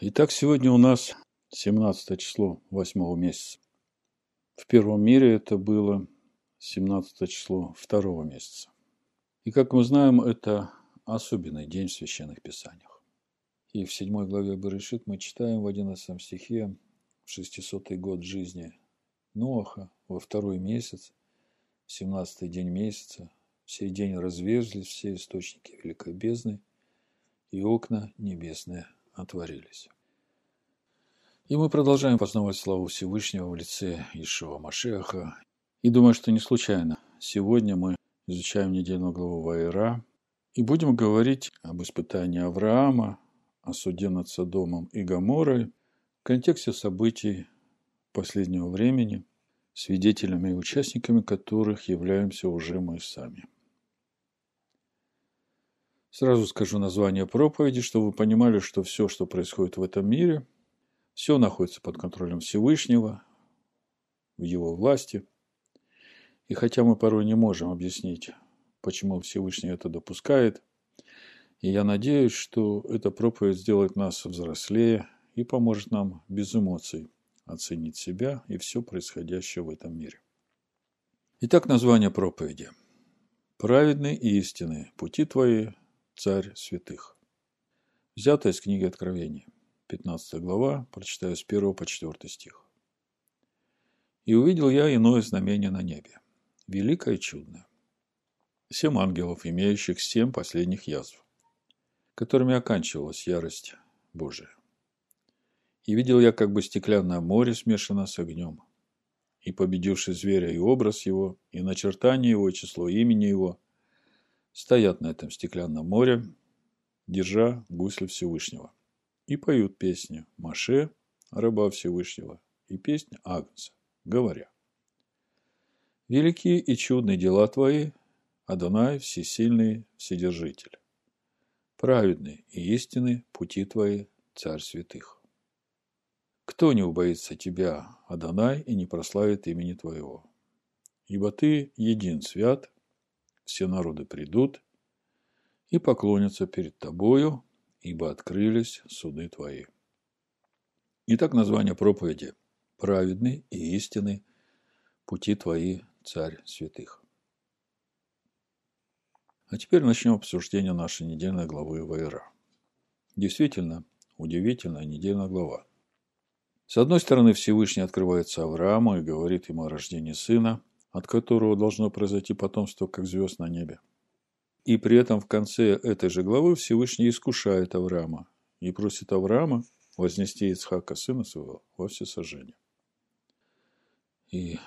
Итак, сегодня у нас 17 число 8 месяца. В первом мире это было 17 число второго месяца. И, как мы знаем, это особенный день в Священных Писаниях. И в 7 главе Берешит мы читаем в 11 стихе в 600 год жизни Ноаха во второй месяц, в 17 день месяца, в сей день разверзлись все источники великой бездны, и окна небесные отворились. И мы продолжаем познавать славу Всевышнего в лице Ишива Машеха. И думаю, что не случайно. Сегодня мы изучаем недельную главу Вайра и будем говорить об испытании Авраама, о суде над Содомом и Гаморой в контексте событий последнего времени, свидетелями и участниками которых являемся уже мы сами. Сразу скажу название проповеди, чтобы вы понимали, что все, что происходит в этом мире, все находится под контролем Всевышнего, в его власти. И хотя мы порой не можем объяснить, почему Всевышний это допускает, и я надеюсь, что эта проповедь сделает нас взрослее и поможет нам без эмоций оценить себя и все происходящее в этом мире. Итак, название проповеди. Праведные и истинные пути твои царь святых. Взято из книги Откровения, 15 глава, прочитаю с 1 по 4 стих. «И увидел я иное знамение на небе, великое и чудное. Семь ангелов, имеющих семь последних язв, которыми оканчивалась ярость Божия. И видел я как бы стеклянное море смешано с огнем, и победивший зверя и образ его, и начертание его, и число имени его – стоят на этом стеклянном море, держа гусли Всевышнего, и поют песни Маше, раба Всевышнего, и песнь Агнца, говоря. Великие и чудные дела Твои, Адонай, всесильный Вседержитель. Праведны и истинны пути Твои, Царь святых. Кто не убоится Тебя, Адонай, и не прославит имени Твоего? Ибо Ты един свят, все народы придут и поклонятся перед тобою, ибо открылись суды твои. Итак, название проповеди «Праведный и истинный пути твои, царь святых». А теперь начнем обсуждение нашей недельной главы Вайра. Действительно, удивительная недельная глава. С одной стороны, Всевышний открывается Аврааму и говорит ему о рождении сына, от которого должно произойти потомство, как звезд на небе. И при этом в конце этой же главы Всевышний искушает Авраама и просит Авраама вознести Ицхака, сына своего, во всесожжение. И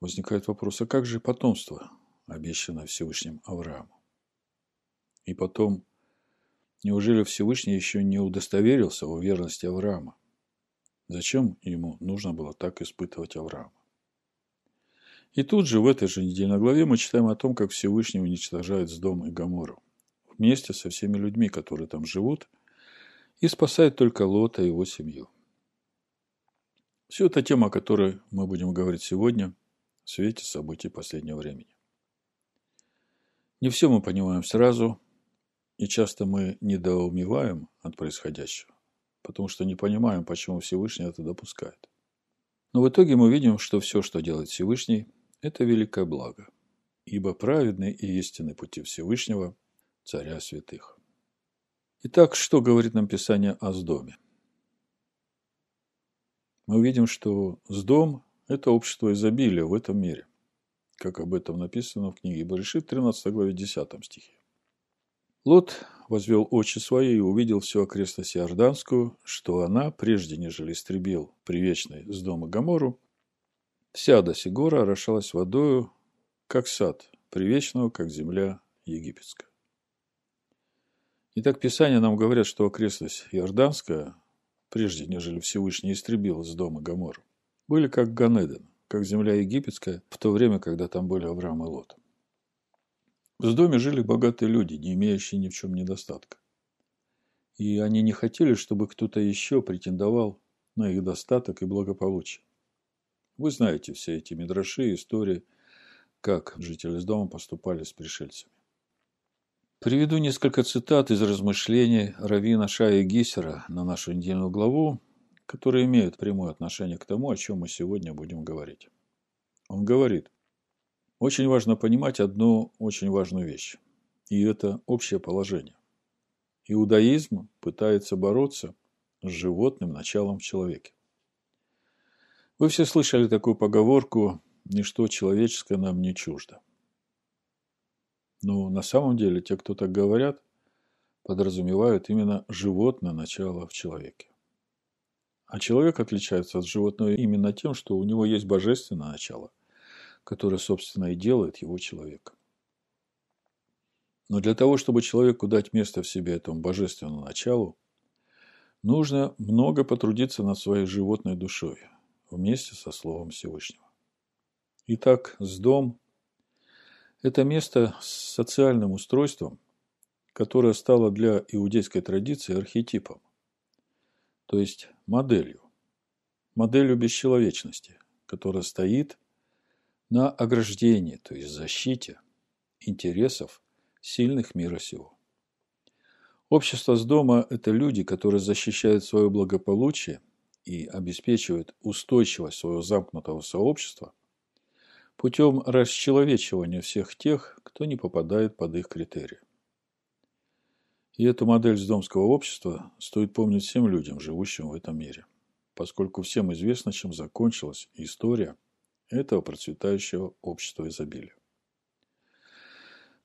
возникает вопрос, а как же потомство, обещанное Всевышним Аврааму? И потом, неужели Всевышний еще не удостоверился в верности Авраама? Зачем ему нужно было так испытывать Авраама? И тут же в этой же недельной мы читаем о том, как Всевышний уничтожает Сдом и Гамору вместе со всеми людьми, которые там живут, и спасает только Лота и его семью. Все это тема, о которой мы будем говорить сегодня в свете событий последнего времени. Не все мы понимаем сразу, и часто мы недоумеваем от происходящего, потому что не понимаем, почему Всевышний это допускает. Но в итоге мы видим, что все, что делает Всевышний – это великое благо, ибо праведны и истинны пути Всевышнего, Царя Святых. Итак, что говорит нам Писание о Сдоме? Мы видим, что Сдом – это общество изобилия в этом мире, как об этом написано в книге Баришит, 13 главе 10 стихе. Лот возвел очи свои и увидел всю окрестность Иорданскую, что она, прежде нежели истребил привечный с дома Гамору, Вся до Сигора орошалась водою, как сад, привечного, как земля египетская. Итак, Писания нам говорят, что окрестность Иорданская, прежде нежели Всевышний истребил из дома Гамор, были как Ганеден, как земля египетская, в то время, когда там были Авраам и Лот. В доме жили богатые люди, не имеющие ни в чем недостатка. И они не хотели, чтобы кто-то еще претендовал на их достаток и благополучие. Вы знаете все эти мидраши, истории, как жители с дома поступали с пришельцами. Приведу несколько цитат из размышлений Равина Шая Гисера на нашу недельную главу, которые имеют прямое отношение к тому, о чем мы сегодня будем говорить. Он говорит, очень важно понимать одну очень важную вещь, и это общее положение. Иудаизм пытается бороться с животным началом в человеке. Вы все слышали такую поговорку «ничто человеческое нам не чуждо». Но на самом деле те, кто так говорят, подразумевают именно животное начало в человеке. А человек отличается от животного именно тем, что у него есть божественное начало, которое, собственно, и делает его человеком. Но для того, чтобы человеку дать место в себе этому божественному началу, нужно много потрудиться над своей животной душой вместе со Словом Всевышнего. Итак, с дом – это место с социальным устройством, которое стало для иудейской традиции архетипом, то есть моделью, моделью бесчеловечности, которая стоит на ограждении, то есть защите интересов сильных мира сего. Общество с дома – это люди, которые защищают свое благополучие и обеспечивают устойчивость своего замкнутого сообщества путем расчеловечивания всех тех, кто не попадает под их критерии. И эту модель сдомского общества стоит помнить всем людям, живущим в этом мире, поскольку всем известно, чем закончилась история этого процветающего общества изобилия.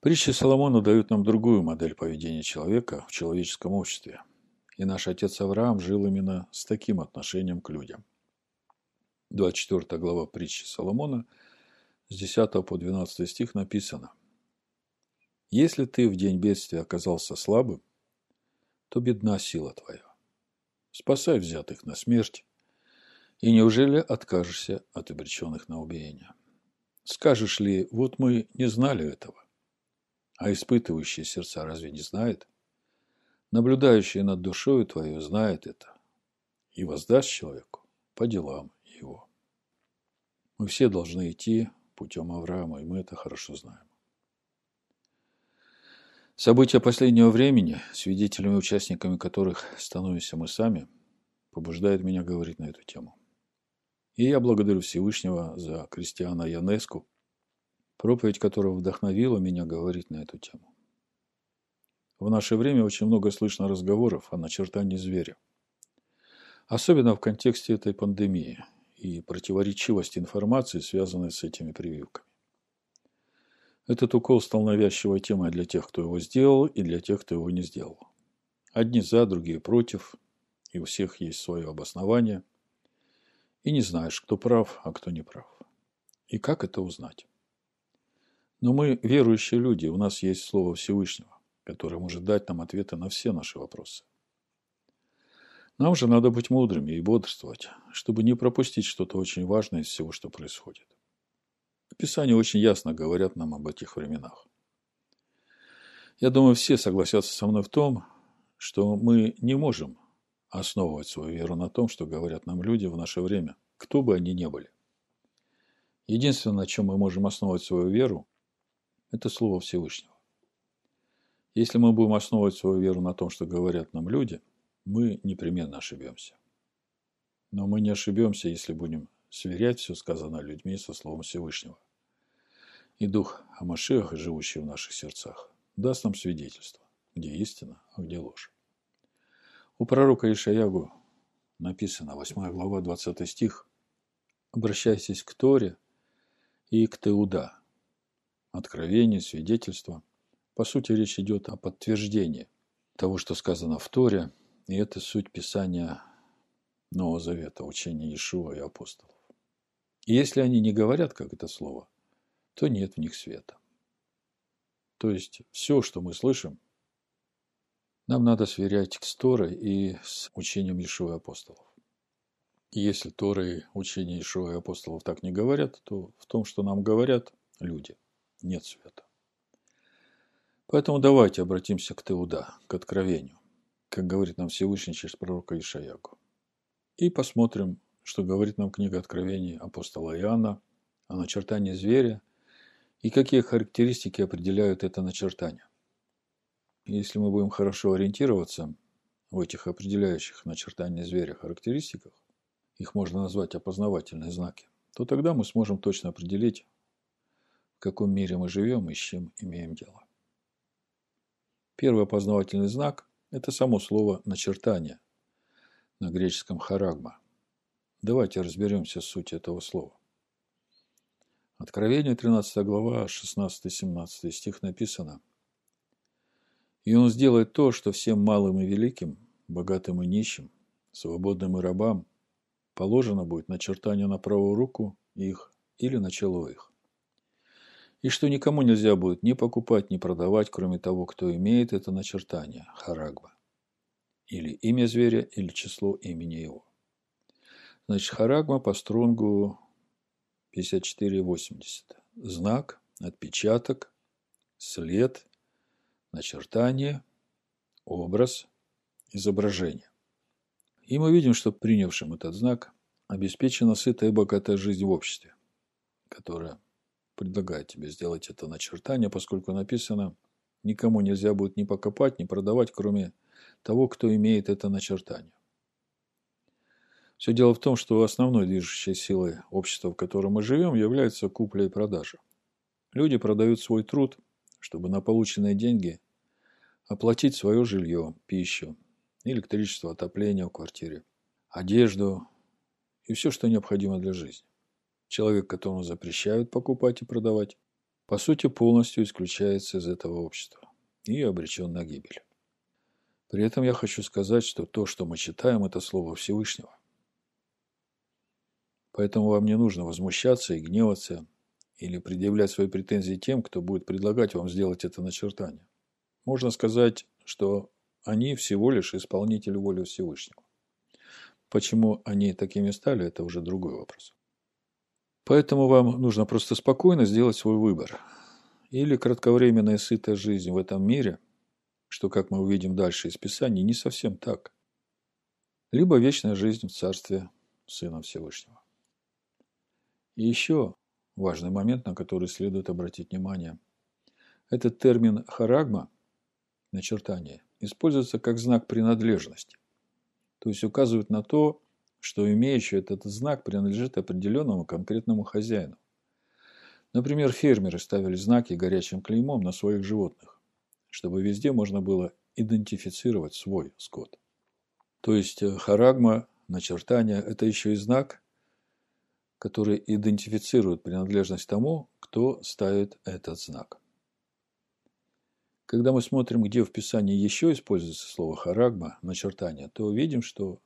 Притчи Соломона дают нам другую модель поведения человека в человеческом обществе. И наш отец Авраам жил именно с таким отношением к людям. 24 глава притчи Соломона, с 10 по 12 стих написано. «Если ты в день бедствия оказался слабым, то бедна сила твоя. Спасай взятых на смерть, и неужели откажешься от обреченных на убиение? Скажешь ли, вот мы не знали этого, а испытывающие сердца разве не знает? Наблюдающий над душою твою знает это и воздаст человеку по делам его. Мы все должны идти путем Авраама, и мы это хорошо знаем. События последнего времени, свидетелями и участниками которых становимся мы сами, побуждают меня говорить на эту тему. И я благодарю Всевышнего за Кристиана Янеску, проповедь которого вдохновила меня говорить на эту тему. В наше время очень много слышно разговоров о начертании зверя. Особенно в контексте этой пандемии и противоречивости информации, связанной с этими прививками. Этот укол стал навязчивой темой для тех, кто его сделал, и для тех, кто его не сделал. Одни за, другие против, и у всех есть свое обоснование. И не знаешь, кто прав, а кто не прав. И как это узнать? Но мы верующие люди, у нас есть Слово Всевышнего, которое может дать нам ответы на все наши вопросы. Нам же надо быть мудрыми и бодрствовать, чтобы не пропустить что-то очень важное из всего, что происходит. Писания очень ясно говорят нам об этих временах. Я думаю, все согласятся со мной в том, что мы не можем основывать свою веру на том, что говорят нам люди в наше время, кто бы они ни были. Единственное, на чем мы можем основывать свою веру, это Слово Всевышнего. Если мы будем основывать свою веру на том, что говорят нам люди, мы непременно ошибемся. Но мы не ошибемся, если будем сверять все сказанное людьми со Словом Всевышнего. И Дух Амашеха, живущий в наших сердцах, даст нам свидетельство, где истина, а где ложь. У пророка Ишаягу написано, 8 глава, 20 стих, «Обращайтесь к Торе и к Теуда, откровение, свидетельство. По сути, речь идет о подтверждении того, что сказано в Торе, и это суть Писания Нового Завета, учения Иешуа и апостолов. И если они не говорят, как это слово, то нет в них света. То есть все, что мы слышим, нам надо сверять с Торой и с учением Иешуа и апостолов. И если Торы и учение Иешуа и апостолов так не говорят, то в том, что нам говорят люди – нет света. Поэтому давайте обратимся к Теуда, к откровению, как говорит нам Всевышний через пророка Ишаягу. И посмотрим, что говорит нам книга Откровений апостола Иоанна о начертании зверя и какие характеристики определяют это начертание. Если мы будем хорошо ориентироваться в этих определяющих начертания зверя характеристиках, их можно назвать опознавательные знаки, то тогда мы сможем точно определить, в каком мире мы живем и с чем имеем дело. Первый опознавательный знак – это само слово «начертание» на греческом «харагма». Давайте разберемся с сутью этого слова. Откровение, 13 глава, 16-17 стих написано. «И он сделает то, что всем малым и великим, богатым и нищим, свободным и рабам положено будет начертание на правую руку их или на чело их. И что никому нельзя будет ни покупать, ни продавать, кроме того, кто имеет это начертание, харагба, или имя зверя, или число имени его. Значит, харагма по стронгу 54,80. Знак, отпечаток, след, начертание, образ, изображение. И мы видим, что принявшим этот знак обеспечена сытая и богатая жизнь в обществе, которая предлагает тебе сделать это начертание, поскольку написано, никому нельзя будет ни покопать, ни продавать, кроме того, кто имеет это начертание. Все дело в том, что основной движущей силой общества, в котором мы живем, является купля и продажа. Люди продают свой труд, чтобы на полученные деньги оплатить свое жилье, пищу, электричество, отопление в квартире, одежду и все, что необходимо для жизни. Человек, которому запрещают покупать и продавать, по сути полностью исключается из этого общества и обречен на гибель. При этом я хочу сказать, что то, что мы читаем, это Слово Всевышнего. Поэтому вам не нужно возмущаться и гневаться или предъявлять свои претензии тем, кто будет предлагать вам сделать это начертание. Можно сказать, что они всего лишь исполнители воли Всевышнего. Почему они такими стали, это уже другой вопрос. Поэтому вам нужно просто спокойно сделать свой выбор. Или кратковременная сытая жизнь в этом мире, что, как мы увидим дальше из Писания, не совсем так. Либо вечная жизнь в Царстве Сына Всевышнего. И еще важный момент, на который следует обратить внимание. Этот термин «харагма» – начертание – используется как знак принадлежности. То есть указывает на то, что имеющий этот знак принадлежит определенному конкретному хозяину. Например, фермеры ставили знаки горячим клеймом на своих животных, чтобы везде можно было идентифицировать свой скот. То есть э, харагма, начертание – это еще и знак, который идентифицирует принадлежность тому, кто ставит этот знак. Когда мы смотрим, где в Писании еще используется слово харагма, начертание, то видим, что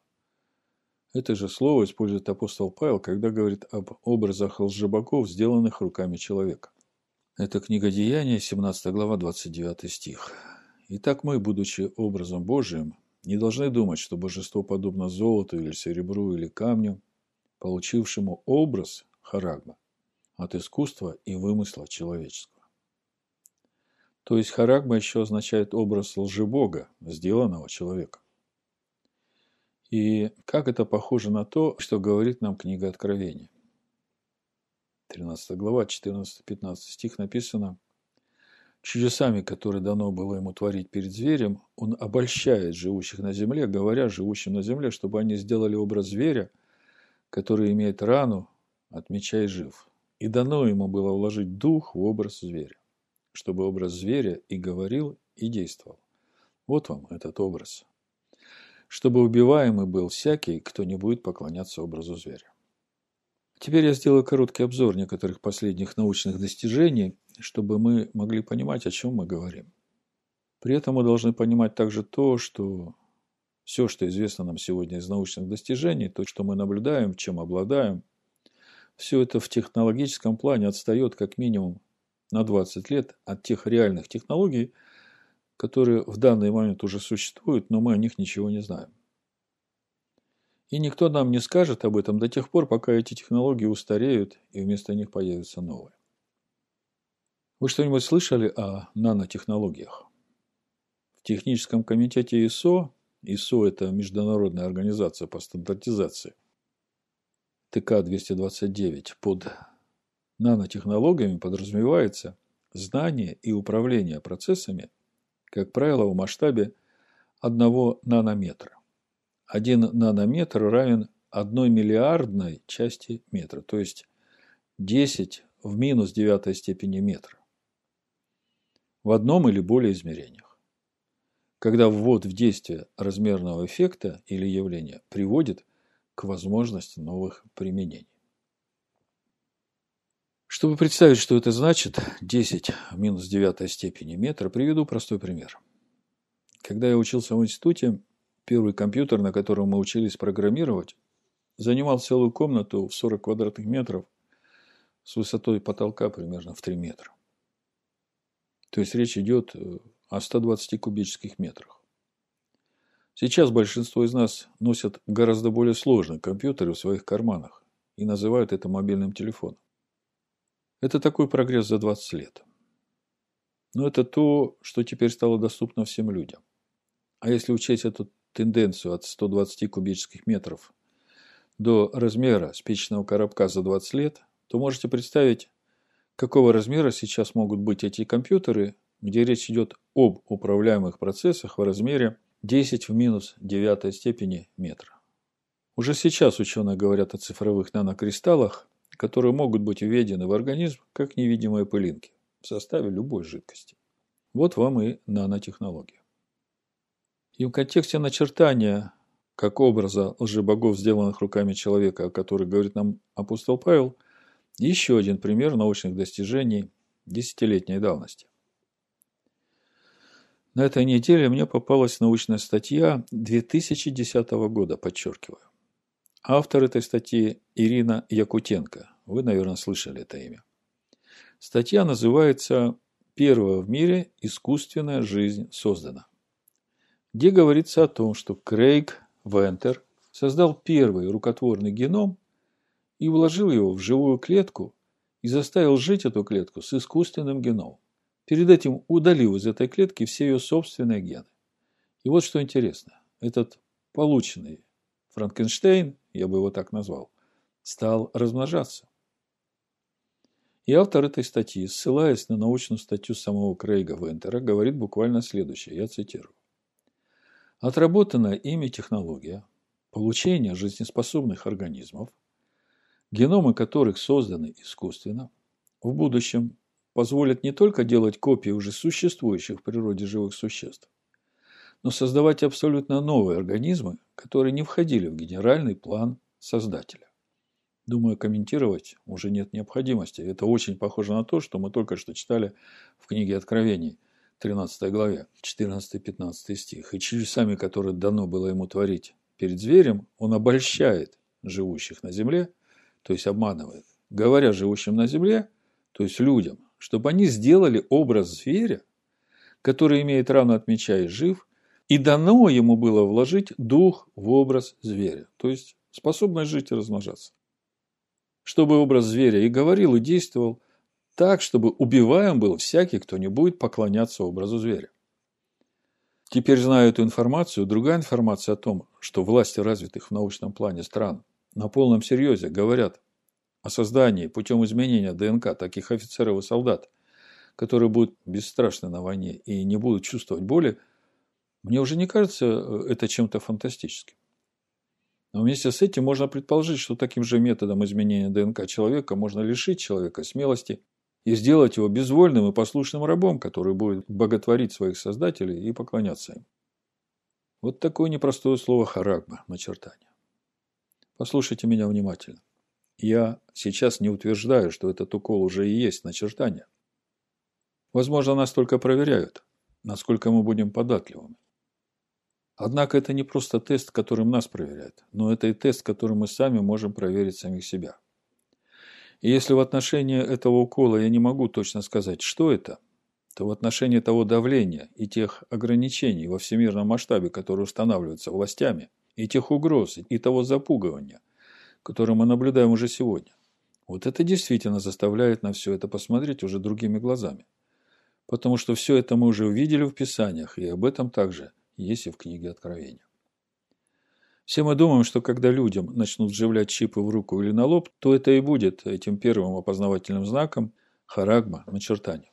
это же слово использует апостол Павел, когда говорит об образах лжебогов, сделанных руками человека. Это книга Деяния, 17 глава, 29 стих. Итак, мы, будучи образом Божиим, не должны думать, что божество подобно золоту или серебру или камню, получившему образ харагма от искусства и вымысла человеческого. То есть харагма еще означает образ лжебога, сделанного человека. И как это похоже на то, что говорит нам книга Откровения. 13 глава, 14-15 стих написано «Чудесами, которые дано было ему творить перед зверем, он обольщает живущих на земле, говоря живущим на земле, чтобы они сделали образ зверя, который имеет рану, отмечая жив. И дано ему было вложить дух в образ зверя чтобы образ зверя и говорил, и действовал. Вот вам этот образ. Чтобы убиваемый был всякий, кто не будет поклоняться образу зверя. Теперь я сделаю короткий обзор некоторых последних научных достижений, чтобы мы могли понимать, о чем мы говорим. При этом мы должны понимать также то, что все, что известно нам сегодня из научных достижений, то, что мы наблюдаем, чем обладаем, все это в технологическом плане отстает как минимум на 20 лет от тех реальных технологий, которые в данный момент уже существуют, но мы о них ничего не знаем. И никто нам не скажет об этом до тех пор, пока эти технологии устареют и вместо них появятся новые. Вы что-нибудь слышали о нанотехнологиях? В техническом комитете ИСО, ИСО – это Международная организация по стандартизации, ТК-229 под Нанотехнологиями подразумевается знание и управление процессами, как правило, в масштабе 1 нанометра. 1 нанометр равен 1 миллиардной части метра, то есть 10 в минус девятой степени метра в одном или более измерениях. Когда ввод в действие размерного эффекта или явления приводит к возможности новых применений. Чтобы представить, что это значит, 10 в минус девятой степени метра, приведу простой пример. Когда я учился в институте, первый компьютер, на котором мы учились программировать, занимал целую комнату в 40 квадратных метров с высотой потолка примерно в 3 метра. То есть речь идет э, о 120 кубических метрах. Сейчас большинство из нас носят гораздо более сложный компьютер в своих карманах и называют это мобильным телефоном. Это такой прогресс за 20 лет. Но это то, что теперь стало доступно всем людям. А если учесть эту тенденцию от 120 кубических метров до размера спичечного коробка за 20 лет, то можете представить, какого размера сейчас могут быть эти компьютеры, где речь идет об управляемых процессах в размере 10 в минус 9 степени метра. Уже сейчас ученые говорят о цифровых нанокристаллах, которые могут быть введены в организм как невидимые пылинки в составе любой жидкости. Вот вам и нанотехнология. И в контексте начертания как образа лжебогов, сделанных руками человека, о которых говорит нам апостол Павел – еще один пример научных достижений десятилетней давности. На этой неделе мне попалась научная статья 2010 года, подчеркиваю. Автор этой статьи Ирина Якутенко. Вы, наверное, слышали это имя. Статья называется «Первая в мире искусственная жизнь создана», где говорится о том, что Крейг Вентер создал первый рукотворный геном и вложил его в живую клетку и заставил жить эту клетку с искусственным геномом. Перед этим удалив из этой клетки все ее собственные гены. И вот что интересно. Этот полученный Франкенштейн, я бы его так назвал, стал размножаться. И автор этой статьи, ссылаясь на научную статью самого Крейга Вентера, говорит буквально следующее, я цитирую. Отработанная ими технология получения жизнеспособных организмов геномы которых созданы искусственно, в будущем позволят не только делать копии уже существующих в природе живых существ, но создавать абсолютно новые организмы, которые не входили в генеральный план Создателя. Думаю, комментировать уже нет необходимости. Это очень похоже на то, что мы только что читали в книге Откровений, 13 главе, 14-15 стих. И чудесами, которые дано было ему творить перед зверем, он обольщает живущих на земле то есть обманывает, говоря живущим на земле, то есть людям, чтобы они сделали образ зверя, который имеет рану от меча и жив, и дано ему было вложить дух в образ зверя, то есть способность жить и размножаться. Чтобы образ зверя и говорил, и действовал так, чтобы убиваем был всякий, кто не будет поклоняться образу зверя. Теперь, зная эту информацию, другая информация о том, что власти развитых в научном плане стран на полном серьезе говорят о создании путем изменения ДНК таких офицеров и солдат, которые будут бесстрашны на войне и не будут чувствовать боли, мне уже не кажется э, это чем-то фантастическим. Но вместе с этим можно предположить, что таким же методом изменения ДНК человека можно лишить человека смелости и сделать его безвольным и послушным рабом, который будет боготворить своих создателей и поклоняться им. Вот такое непростое слово харагма, начертание. Послушайте меня внимательно. Я сейчас не утверждаю, что этот укол уже и есть начертание. Возможно, нас только проверяют, насколько мы будем податливыми. Однако это не просто тест, которым нас проверяют, но это и тест, которым мы сами можем проверить самих себя. И если в отношении этого укола я не могу точно сказать, что это, то в отношении того давления и тех ограничений во всемирном масштабе, которые устанавливаются властями – и тех угроз, и того запугивания, которое мы наблюдаем уже сегодня. Вот это действительно заставляет на все это посмотреть уже другими глазами. Потому что все это мы уже увидели в Писаниях, и об этом также есть и в книге Откровения. Все мы думаем, что когда людям начнут вживлять чипы в руку или на лоб, то это и будет этим первым опознавательным знаком харагма, начертания.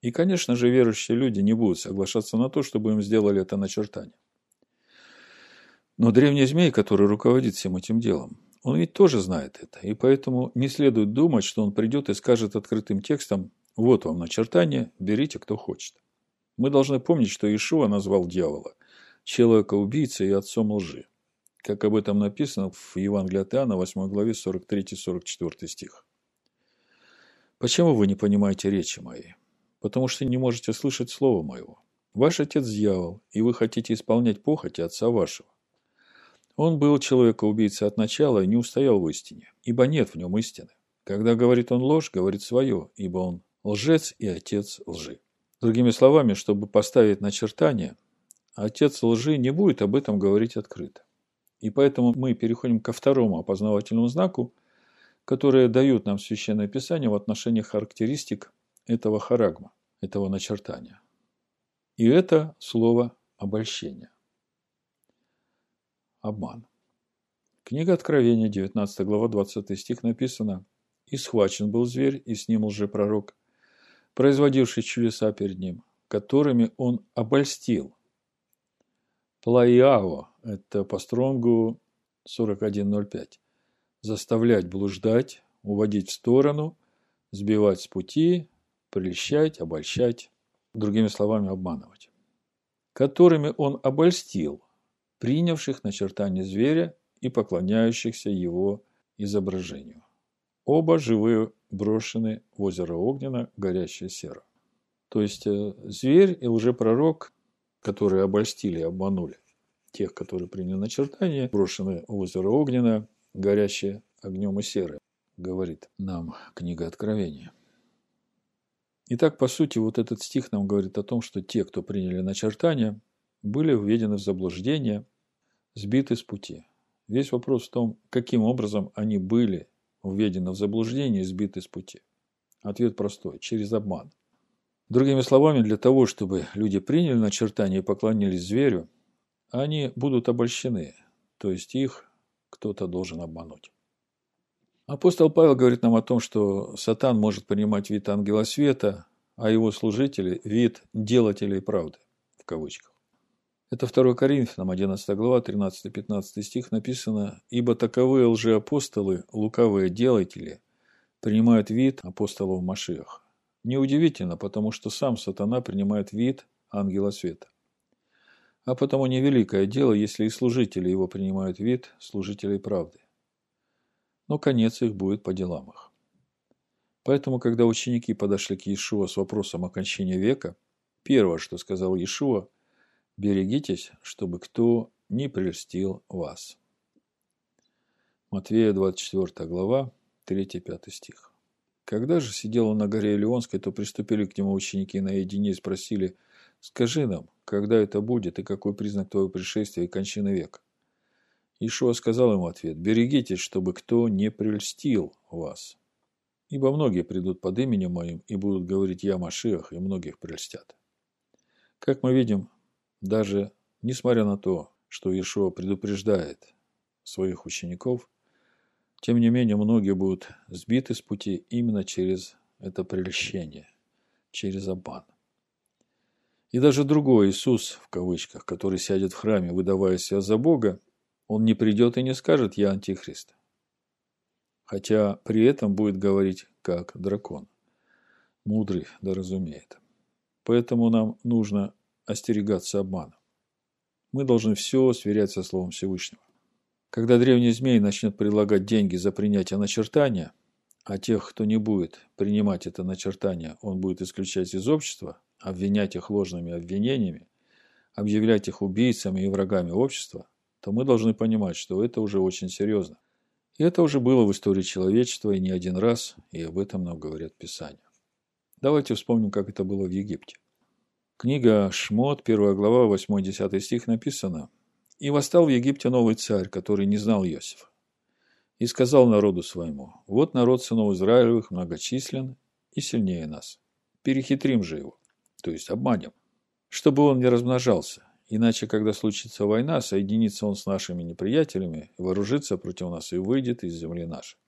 И, конечно же, верующие люди не будут соглашаться на то, чтобы им сделали это начертание. Но древний змей, который руководит всем этим делом, он ведь тоже знает это, и поэтому не следует думать, что он придет и скажет открытым текстом «Вот вам начертание, берите, кто хочет». Мы должны помнить, что Ишуа назвал дьявола человека-убийцей и отцом лжи, как об этом написано в Евангелии от Иоанна, 8 главе, 43-44 стих. Почему вы не понимаете речи моей? Потому что не можете слышать слова моего. Ваш отец дьявол, и вы хотите исполнять похоти отца вашего. Он был человека-убийцей от начала и не устоял в истине, ибо нет в нем истины. Когда говорит он ложь, говорит свое, ибо он лжец и отец лжи. Другими словами, чтобы поставить начертание, отец лжи не будет об этом говорить открыто. И поэтому мы переходим ко второму опознавательному знаку, которые дают нам Священное Писание в отношении характеристик этого харагма, этого начертания. И это слово обольщение обман. Книга Откровения, 19 глава, 20 стих написано «И схвачен был зверь, и с ним лжепророк, производивший чудеса перед ним, которыми он обольстил». Плаиао – это по стронгу 41.05. Заставлять блуждать, уводить в сторону, сбивать с пути, прельщать, обольщать, другими словами, обманывать. Которыми он обольстил – принявших начертание зверя и поклоняющихся его изображению. Оба живые брошены в озеро Огненно, горящее серо. То есть э, зверь и лжепророк, которые обольстили и обманули тех, которые приняли начертание, брошены в озеро Огненно, горящее огнем и серое, говорит нам книга Откровения. Итак, по сути, вот этот стих нам говорит о том, что те, кто приняли начертание, были введены в заблуждение, сбиты с пути. Весь вопрос в том, каким образом они были введены в заблуждение и сбиты с пути. Ответ простой – через обман. Другими словами, для того, чтобы люди приняли начертание и поклонились зверю, они будут обольщены, то есть их кто-то должен обмануть. Апостол Павел говорит нам о том, что Сатан может принимать вид ангела света, а его служители – вид делателей правды, в кавычках. Это 2 Коринфянам, 11 глава, 13-15 стих написано «Ибо таковые лжеапостолы, лукавые делатели, принимают вид апостолов Машиах». Неудивительно, потому что сам сатана принимает вид ангела света. А потому невеликое дело, если и служители его принимают вид служителей правды. Но конец их будет по делам их. Поэтому, когда ученики подошли к Иешуа с вопросом о кончине века, первое, что сказал Иешуа – Берегитесь, чтобы кто не прельстил вас. Матвея 24 глава, 3-5 стих. Когда же сидел он на горе Илионской, то приступили к нему ученики наедине и спросили, «Скажи нам, когда это будет и какой признак твоего пришествия и кончины века?» Ишуа сказал ему ответ, «Берегитесь, чтобы кто не прельстил вас. Ибо многие придут под именем моим и будут говорить «Я Машиах», и многих прельстят». Как мы видим, даже несмотря на то, что Иешуа предупреждает своих учеников, тем не менее многие будут сбиты с пути именно через это прельщение, через обман. И даже другой Иисус, в кавычках, который сядет в храме, выдавая себя за Бога, он не придет и не скажет «Я антихрист». Хотя при этом будет говорить как дракон. Мудрый да разумеет. Поэтому нам нужно остерегаться обмана. Мы должны все сверять со Словом Всевышнего. Когда древний змей начнет предлагать деньги за принятие начертания, а тех, кто не будет принимать это начертание, он будет исключать из общества, обвинять их ложными обвинениями, объявлять их убийцами и врагами общества, то мы должны понимать, что это уже очень серьезно. И это уже было в истории человечества и не один раз, и об этом нам говорят Писания. Давайте вспомним, как это было в Египте. Книга Шмот, первая глава, 8-10 стих написано. «И восстал в Египте новый царь, который не знал Иосифа. И сказал народу своему, вот народ сынов Израилевых многочислен и сильнее нас. Перехитрим же его, то есть обманем, чтобы он не размножался. Иначе, когда случится война, соединится он с нашими неприятелями, вооружится против нас и выйдет из земли нашей.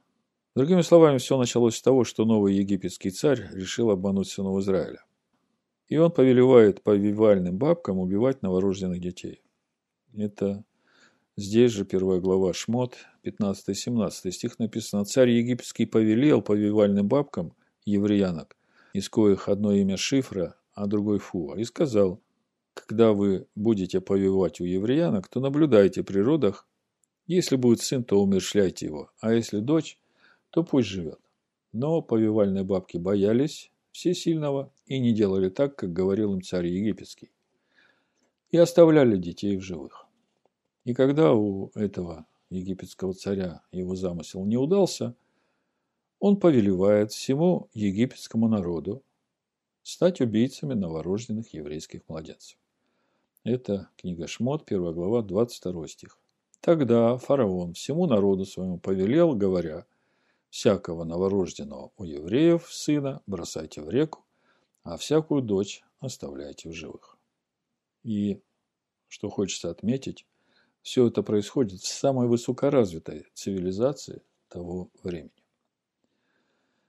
Другими словами, все началось с того, что новый египетский царь решил обмануть сынов Израиля. И он повелевает повивальным бабкам убивать новорожденных детей. Это здесь же первая глава Шмот, 15-17 стих написано. Царь египетский повелел повивальным бабкам евреянок, из коих одно имя Шифра, а другой Фуа, и сказал, когда вы будете повивать у евреянок, то наблюдайте при родах. Если будет сын, то умершляйте его, а если дочь, то пусть живет. Но повивальные бабки боялись всесильного и не делали так, как говорил им царь египетский. И оставляли детей в живых. И когда у этого египетского царя его замысел не удался, он повелевает всему египетскому народу стать убийцами новорожденных еврейских младенцев. Это книга Шмот, 1 глава, 22 стих. Тогда фараон всему народу своему повелел, говоря, «Всякого новорожденного у евреев сына бросайте в реку, а всякую дочь оставляйте в живых». И, что хочется отметить, все это происходит в самой высокоразвитой цивилизации того времени.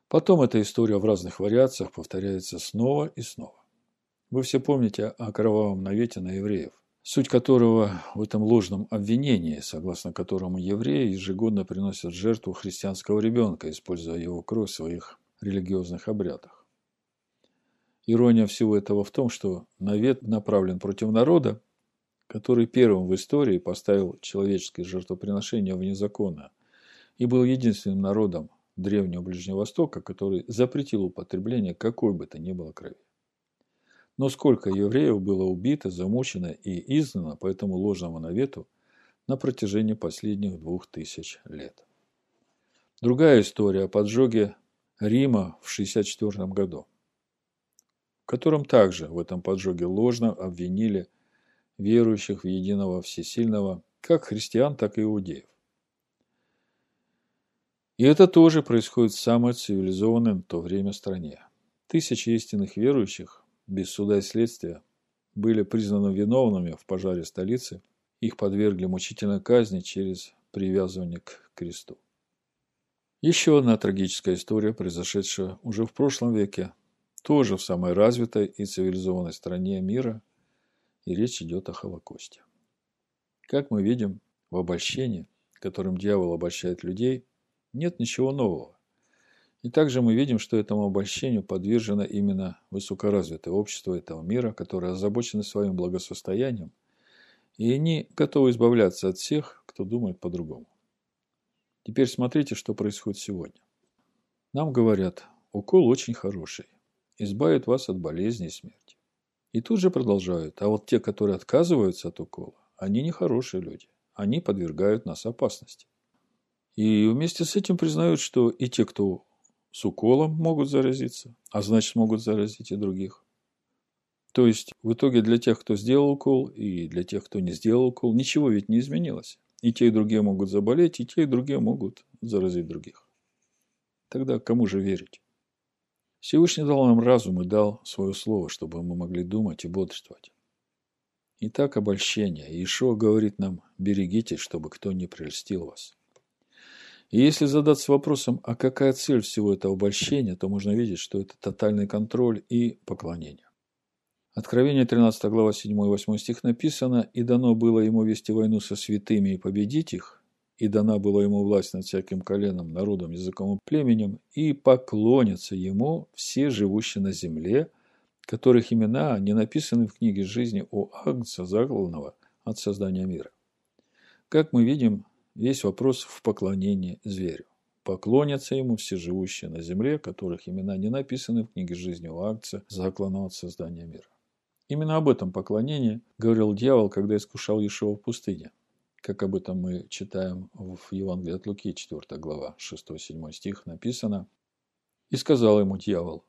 Потом эта история в разных вариациях повторяется снова и снова. Вы все помните о кровавом навете на евреев, суть которого в этом ложном обвинении, согласно которому евреи ежегодно приносят жертву христианского ребенка, используя его кровь в своих религиозных обрядах. Ирония всего этого в том, что навет направлен против народа, который первым в истории поставил человеческое жертвоприношение вне закона и был единственным народом Древнего Ближнего Востока, который запретил употребление какой бы то ни было крови. Но сколько евреев было убито, замучено и изгнано по этому ложному навету на протяжении последних двух тысяч лет. Другая история о поджоге Рима в 64 году, котором также в этом поджоге ложно обвинили верующих в единого всесильного, как христиан, так и иудеев. И это тоже происходит в самой цивилизованной в то время стране. Тысячи истинных верующих без суда и следствия, были признаны виновными в пожаре столицы, их подвергли мучительной казни через привязывание к кресту. Еще одна трагическая история, произошедшая уже в прошлом веке, тоже в самой развитой и цивилизованной стране мира, и речь идет о Холокосте. Как мы видим, в обольщении, которым дьявол обольщает людей, нет ничего нового. И также мы видим, что этому обольщению подвержено именно высокоразвитое общество этого мира, которое озабочено своим благосостоянием, и они готовы избавляться от всех, кто думает по-другому. Теперь смотрите, что происходит сегодня. Нам говорят, укол очень хороший, избавит вас от болезни и смерти. И тут же продолжают, а вот те, которые отказываются от укола, они нехорошие люди, они подвергают нас опасности. И вместе с этим признают, что и те, кто с уколом могут заразиться, а значит могут заразить и других. То есть в итоге для тех, кто сделал укол, и для тех, кто не сделал укол, ничего ведь не изменилось. И те, и другие могут заболеть, и те, и другие могут заразить других. Тогда кому же верить? Всевышний дал нам разум и дал свое слово, чтобы мы могли думать и бодрствовать. Итак, обольщение. Ишо говорит нам, берегитесь, чтобы кто не прельстил вас. И если задаться вопросом, а какая цель всего этого обольщения, то можно видеть, что это тотальный контроль и поклонение. Откровение 13 глава 7 и 8 стих написано «И дано было ему вести войну со святыми и победить их, и дана была ему власть над всяким коленом, народом, языком и племенем, и поклонятся ему все живущие на земле, которых имена не написаны в книге жизни у Агнца заглавного от создания мира». Как мы видим, Весь вопрос в поклонении зверю. Поклонятся ему все живущие на земле, которых имена не написаны в книге жизни у акция, заклана от создания мира. Именно об этом поклонении говорил дьявол, когда искушал Ешова в пустыне. Как об этом мы читаем в Евангелии от Луки, 4 глава, 6-7 стих написано. «И сказал ему дьявол,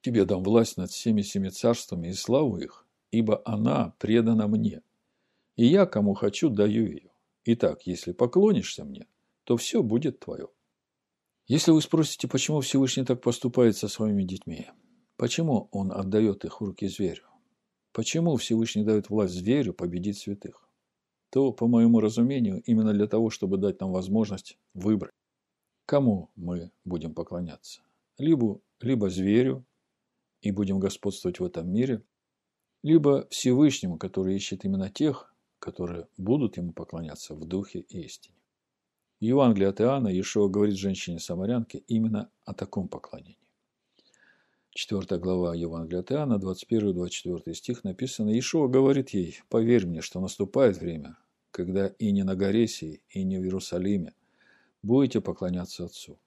«Тебе дам власть над всеми семи царствами и славу их, ибо она предана мне, и я, кому хочу, даю ее. Итак, если поклонишься мне, то все будет твое. Если вы спросите, почему Всевышний так поступает со своими детьми, почему он отдает их в руки зверю, почему Всевышний дает власть зверю победить святых, то, по моему разумению, именно для того, чтобы дать нам возможность выбрать, кому мы будем поклоняться. Либо, либо зверю, и будем господствовать в этом мире, либо Всевышнему, который ищет именно тех, которые будут ему поклоняться в духе и истине. В Евангелии от Иоанна Иешуа говорит женщине-самарянке именно о таком поклонении. 4 глава Евангелия от Иоанна, 21-24 стих написано, Иешуа говорит ей, «Поверь мне, что наступает время, когда и не на горе и не в Иерусалиме будете поклоняться Отцу.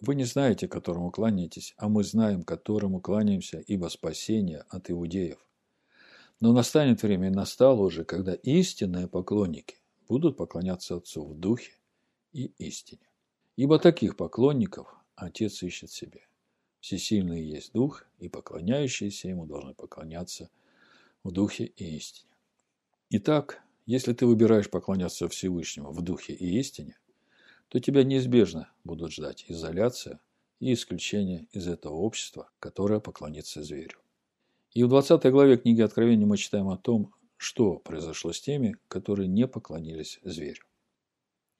Вы не знаете, которому кланяетесь, а мы знаем, которому кланяемся, ибо спасение от иудеев. Но настанет время, и настало уже, когда истинные поклонники будут поклоняться Отцу в духе и истине. Ибо таких поклонников Отец ищет себе. Всесильный есть Дух, и поклоняющиеся Ему должны поклоняться в Духе и истине. Итак, если ты выбираешь поклоняться Всевышнему в Духе и истине, то тебя неизбежно будут ждать изоляция и исключение из этого общества, которое поклонится зверю. И в 20 главе книги Откровения мы читаем о том, что произошло с теми, которые не поклонились зверю.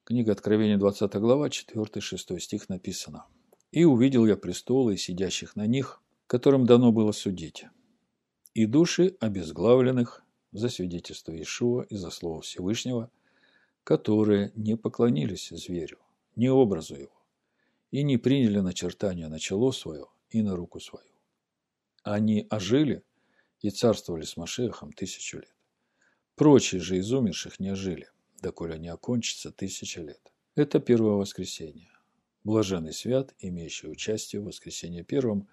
Книга Откровения, 20 глава, 4-6 стих написано. «И увидел я престолы и сидящих на них, которым дано было судить, и души обезглавленных за свидетельство Иешуа и за слово Всевышнего, которые не поклонились зверю, ни образу его, и не приняли начертания на чело свое и на руку свою. Они ожили и царствовали с Машехом тысячу лет. Прочие же из умерших не ожили, доколе не окончится тысяча лет. Это первое воскресенье. Блаженный свят, имеющий участие в воскресенье первом,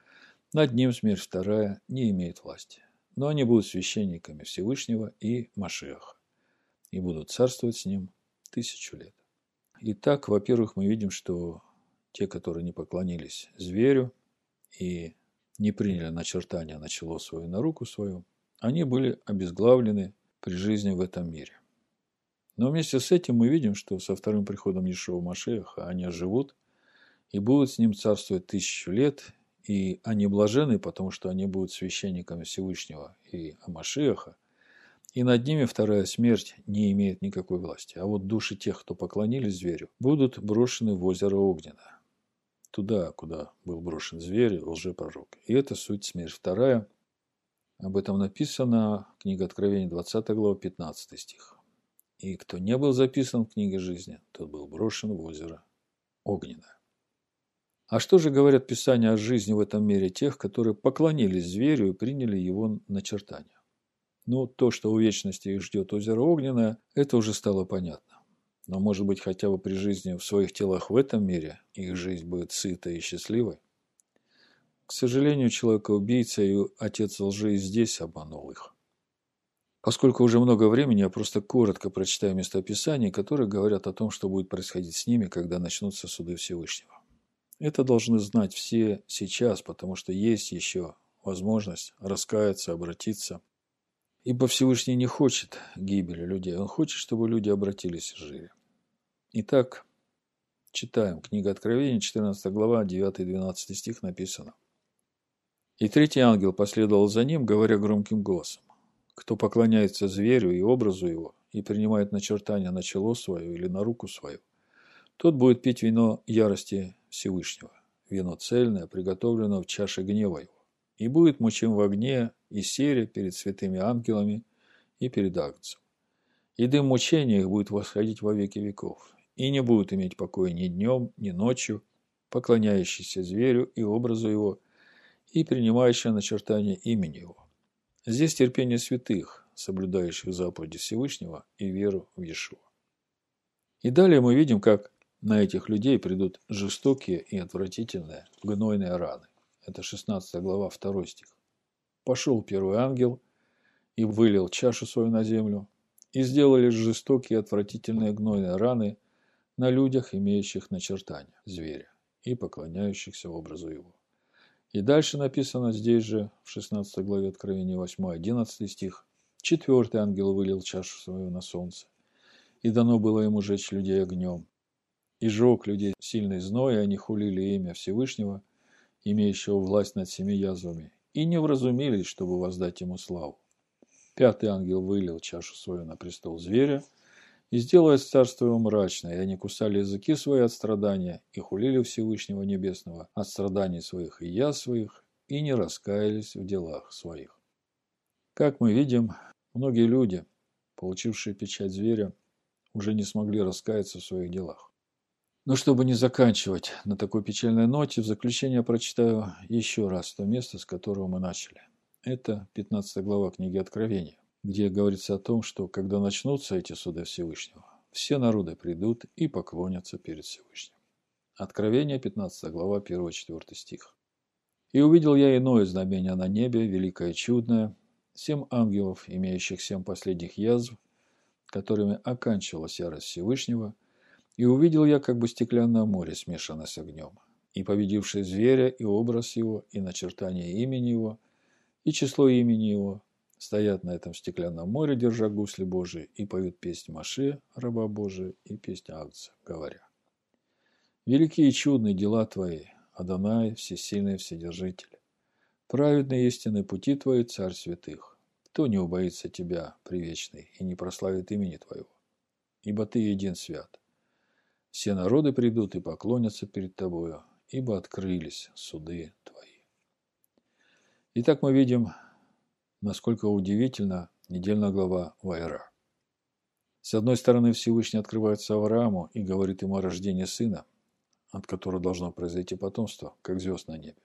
над ним смерть вторая не имеет власти. Но они будут священниками Всевышнего и Машеха и будут царствовать с ним тысячу лет. Итак, во-первых, мы видим, что те, которые не поклонились зверю и не приняли начертания на чело свое на руку свою, они были обезглавлены при жизни в этом мире. Но вместе с этим мы видим, что со вторым приходом Ешова Машеха они живут и будут с ним царствовать тысячу лет, и они блажены, потому что они будут священниками Всевышнего и Амашеха – и над ними вторая смерть не имеет никакой власти. А вот души тех, кто поклонились зверю, будут брошены в озеро Огненно. Туда, куда был брошен зверь, лжепророк. И это суть смерть вторая. Об этом написано книга Откровения, 20 глава, 15 стих. И кто не был записан в книге жизни, тот был брошен в озеро Огненное. А что же говорят Писания о жизни в этом мире тех, которые поклонились зверю и приняли его начертания? Ну, то, что у вечности их ждет озеро Огненное, это уже стало понятно. Но, может быть, хотя бы при жизни в своих телах в этом мире их жизнь будет сытой и счастливой? К сожалению, человека-убийца и отец лжи и здесь обманул их. Поскольку уже много времени, я просто коротко прочитаю местописания, которые говорят о том, что будет происходить с ними, когда начнутся суды Всевышнего. Это должны знать все сейчас, потому что есть еще возможность раскаяться, обратиться – Ибо Всевышний не хочет гибели людей, Он хочет, чтобы люди обратились и жили. Итак, читаем. Книга Откровения, 14 глава, 9-12 стих написано. «И третий ангел последовал за ним, говоря громким голосом. Кто поклоняется зверю и образу его, и принимает начертание на чело свое или на руку свою, тот будет пить вино ярости Всевышнего, вино цельное, приготовленное в чаше гнева его и будет мучим в огне и сере перед святыми ангелами и перед Агнцем. И дым мучения их будет восходить во веки веков, и не будут иметь покоя ни днем, ни ночью, поклоняющийся зверю и образу его, и принимающие начертание имени его. Здесь терпение святых, соблюдающих заповеди Всевышнего и веру в Иешуа. И далее мы видим, как на этих людей придут жестокие и отвратительные гнойные раны. Это 16 глава, 2 стих. Пошел первый ангел и вылил чашу свою на землю, и сделали жестокие отвратительные гнойные раны на людях, имеющих начертания зверя и поклоняющихся образу его. И дальше написано здесь же, в 16 главе Откровения 8-11 стих, Четвертый ангел вылил чашу свою на солнце, и дано было ему жечь людей огнем. И жег людей сильный зной, и они хулили имя Всевышнего – имеющего власть над семи язвами, и не вразумились, чтобы воздать ему славу. Пятый ангел вылил чашу свою на престол зверя и сделает царство его мрачное, и они кусали языки свои от страдания и хулили Всевышнего Небесного от страданий своих и я своих, и не раскаялись в делах своих. Как мы видим, многие люди, получившие печать зверя, уже не смогли раскаяться в своих делах. Но чтобы не заканчивать на такой печальной ноте, в заключение прочитаю еще раз то место, с которого мы начали. Это 15 глава книги Откровения, где говорится о том, что когда начнутся эти суды Всевышнего, все народы придут и поклонятся перед Всевышним. Откровение, 15 глава, 1-4 стих. «И увидел я иное знамение на небе, великое чудное, семь ангелов, имеющих семь последних язв, которыми оканчивалась ярость Всевышнего, и увидел я как бы стеклянное море, смешанное с огнем, и победивший зверя, и образ его, и начертание имени его, и число имени его, стоят на этом стеклянном море, держа гусли Божии, и поют песнь Маше, раба Божия, и песнь Агца, говоря. Великие и чудные дела Твои, Адонай, всесильный Вседержитель. Праведные истинные пути Твои, Царь святых. Кто не убоится Тебя, Привечный, и не прославит имени Твоего? Ибо Ты един свят. Все народы придут и поклонятся перед Тобою, ибо открылись суды Твои. Итак, мы видим, насколько удивительна недельная глава Вайра. С одной стороны, Всевышний открывается Аврааму и говорит ему о рождении сына – от которого должно произойти потомство, как звезд на небе.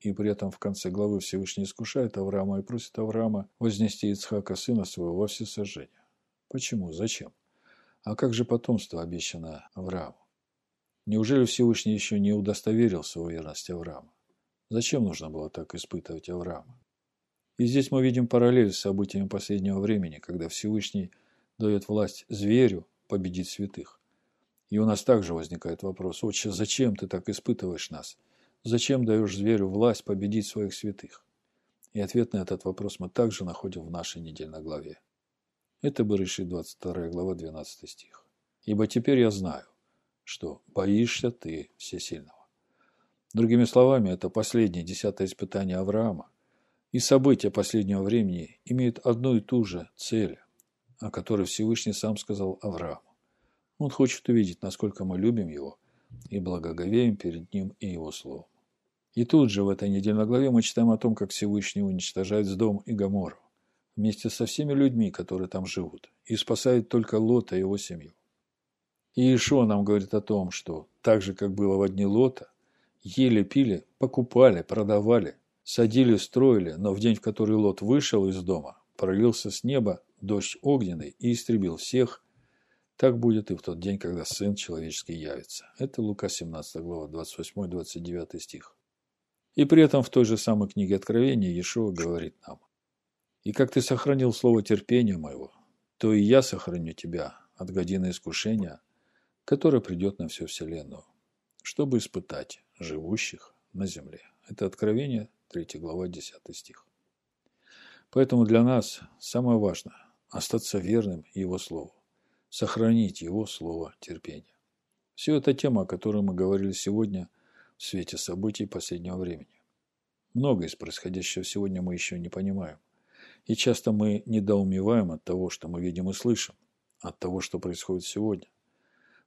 И при этом в конце главы Всевышний искушает Авраама и просит Авраама вознести Ицхака, сына своего, во всесожжение. Почему? Зачем? А как же потомство, обещанное Аврааму? Неужели Всевышний еще не удостоверился в верности Авраама? Зачем нужно было так испытывать Авраама? И здесь мы видим параллель с событиями последнего времени, когда Всевышний дает власть зверю победить святых. И у нас также возникает вопрос, отче, зачем ты так испытываешь нас? Зачем даешь зверю власть победить своих святых? И ответ на этот вопрос мы также находим в нашей недельной главе. Это Берешит 22 глава 12 стих. «Ибо теперь я знаю, что боишься ты всесильного». Другими словами, это последнее десятое испытание Авраама. И события последнего времени имеют одну и ту же цель, о которой Всевышний сам сказал Аврааму. Он хочет увидеть, насколько мы любим Его и благоговеем перед Ним и Его Словом. И тут же в этой недельной главе мы читаем о том, как Всевышний уничтожает Сдом и Гамору вместе со всеми людьми, которые там живут, и спасает только Лота и его семью. И Ишо нам говорит о том, что так же, как было в одни Лота, ели, пили, покупали, продавали, садили, строили, но в день, в который Лот вышел из дома, пролился с неба дождь огненный и истребил всех, так будет и в тот день, когда Сын Человеческий явится. Это Лука 17 глава, 28-29 стих. И при этом в той же самой книге Откровения Иешуа говорит нам, «И как ты сохранил слово терпения моего, то и я сохраню тебя от годины искушения, которое придет на всю вселенную, чтобы испытать живущих на земле». Это Откровение, 3 глава, 10 стих. Поэтому для нас самое важное – остаться верным Его Слову сохранить Его слово терпения. Все это тема, о которой мы говорили сегодня в свете событий последнего времени. Многое из происходящего сегодня мы еще не понимаем. И часто мы недоумеваем от того, что мы видим и слышим, от того, что происходит сегодня.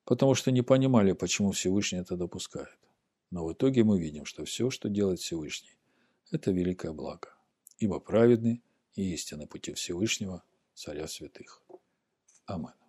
Потому что не понимали, почему Всевышний это допускает. Но в итоге мы видим, что все, что делает Всевышний, это великое благо. Ибо праведны и истинны пути Всевышнего, Царя Святых. Аминь.